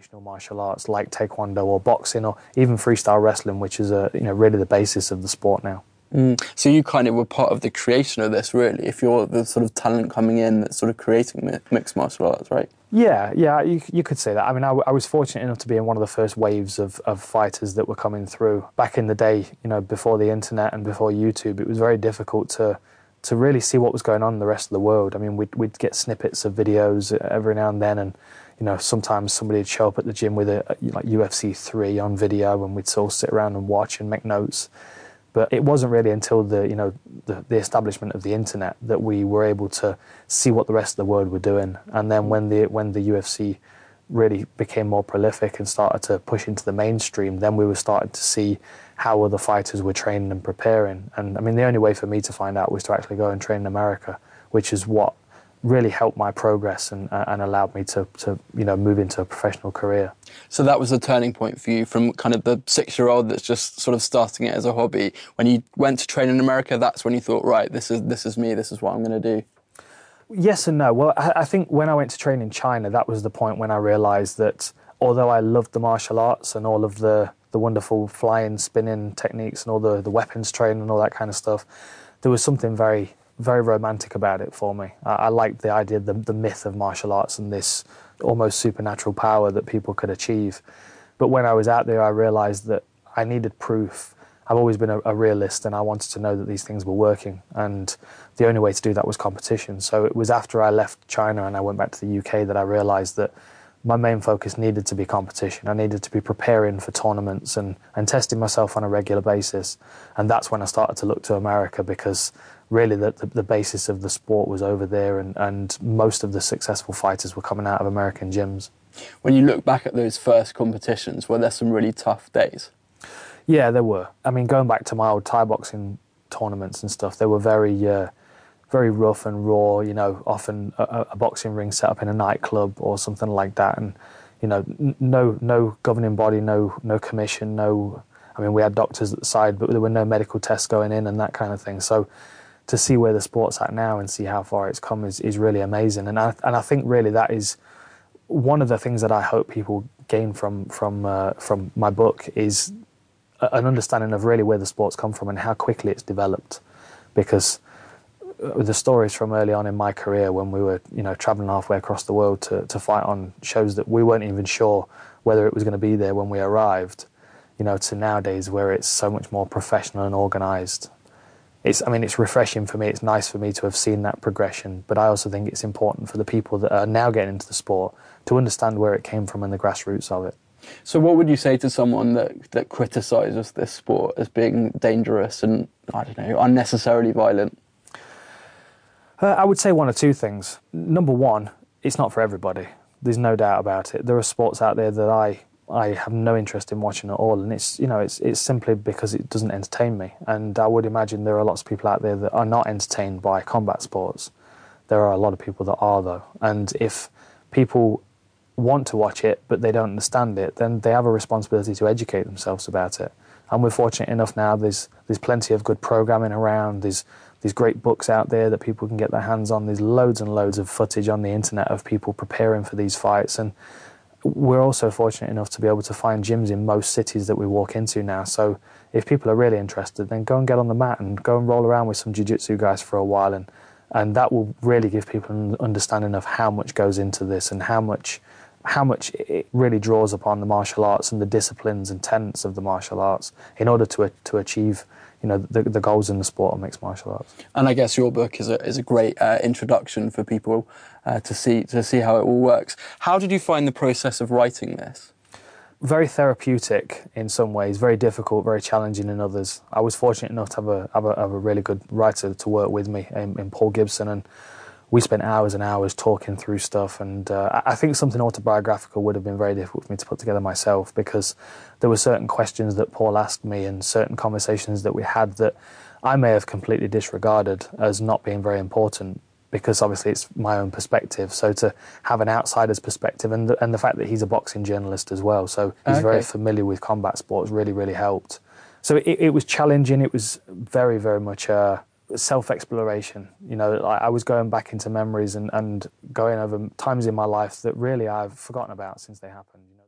traditional martial arts like taekwondo or boxing or even freestyle wrestling, which is a, you know really the basis of the sport now. Mm. So you kind of were part of the creation of this, really. If you're the sort of talent coming in that's sort of creating mixed martial arts, right? Yeah, yeah, you, you could say that. I mean, I, I, was fortunate enough to be in one of the first waves of, of fighters that were coming through. Back in the day, you know, before the internet and before YouTube, it was very difficult to to really see what was going on in the rest of the world. I mean, we'd, we'd get snippets of videos every now and then, and you know, sometimes somebody would show up at the gym with a, like UFC three on video, and we'd all sit around and watch and make notes. But it wasn't really until the you know the, the, establishment of the internet that we were able to see what the rest of the world were doing. And then when the when the UFC really became more prolific and started to push into the mainstream, then we were starting to see how other fighters were training and preparing. And I mean, the only way for me to find out was to actually go and train in America, which is what really helped my progress and, uh, and allowed me to, to you know move into a professional career. So that was the turning point for you from kind of the six year old that's just sort of starting it as a hobby. When you went to train in America, that's when you thought, right, this is this is me, this is what I'm going to do. Yes and no. Well, I, I think when I went to train in China, that was the point when I realised that although I loved the martial arts and all of the the wonderful flying, spinning techniques and all the, the weapons training and all that kind of stuff, there was something very very romantic about it for me. I, I liked the idea, the, the myth of martial arts and this almost supernatural power that people could achieve. But when I was out there, I realized that I needed proof. I've always been a, a, realist and I wanted to know that these things were working. And the only way to do that was competition. So it was after I left China and I went back to the UK that I realized that my main focus needed to be competition. I needed to be preparing for tournaments and, and testing myself on a regular basis. And that's when I started to look to America because really the, the, the, basis of the sport was over there, and, and most of the successful fighters were coming out of American gyms. When you look back at those first competitions, were there some really tough days? Yeah, there were. I mean, going back to my old Thai boxing tournaments and stuff, they were very, uh, very rough and raw. You know, often a, a, boxing ring set up in a nightclub or something like that, and you know, n- no, no governing body, no, no commission, no. I mean, we had doctors at the side, but there were no medical tests going in and that kind of thing. So to see where the sport's at now and see how far it's come is, is really amazing. And I, and I think really that is one of the things that I hope people gain from from uh, from my book is an understanding of really where the sport's come from and how quickly it's developed. Because uh, the stories from early on in my career when we were you know traveling halfway across the world to, to fight on shows that we weren't even sure whether it was going to be there when we arrived you know to nowadays where it's so much more professional and organized it's I mean it's refreshing for me. It's nice for me to have seen that progression, but I also think it's important for the people that are now getting into the sport to understand where it came from and the grassroots of it. So, what would you say to someone that that criticizes this sport as being dangerous and I don't know unnecessarily violent? Uh, I would say one or two things. Number one, it's not for everybody. There's no doubt about it. There are sports out there that I I have no interest in watching at all, and it's you know it's it's simply because it doesn't entertain me. And I would imagine there are lots of people out there that are not entertained by combat sports. There are a lot of people that are though, and if people want to watch it but they don't understand it, then they have a responsibility to educate themselves about it. And we're fortunate enough now. There's there's plenty of good programming around. There's these great books out there that people can get their hands on. There's loads and loads of footage on the internet of people preparing for these fights and we're also fortunate enough to be able to find gyms in most cities that we walk into now. So if people are really interested, then go and get on the mat and go and roll around with some jiu-jitsu guys for a while, and and that will really give people an understanding of how much goes into this and how much how much it really draws upon the martial arts and the disciplines and tenets of the martial arts in order to to achieve you know the, the goals in the sport of mixed martial arts. And I guess your book is a is a great uh, introduction for people uh, to see to see how it all works. How did you find the process of writing this? Very therapeutic in some ways, very difficult, very challenging in others. I was fortunate enough to have a have a, have a really good writer to work with me in, in Paul Gibson and we spent hours and hours talking through stuff, and uh, I think something autobiographical would have been very difficult for me to put together myself because there were certain questions that Paul asked me and certain conversations that we had that I may have completely disregarded as not being very important because obviously it's my own perspective. So to have an outsider's perspective and the, and the fact that he's a boxing journalist as well, so he's okay. very familiar with combat sports, really, really helped. So it, it was challenging. It was very, very much. Uh, self exploration. You know, I, I, was going back into memories and, and going over times in my life that really I've forgotten about since they happened.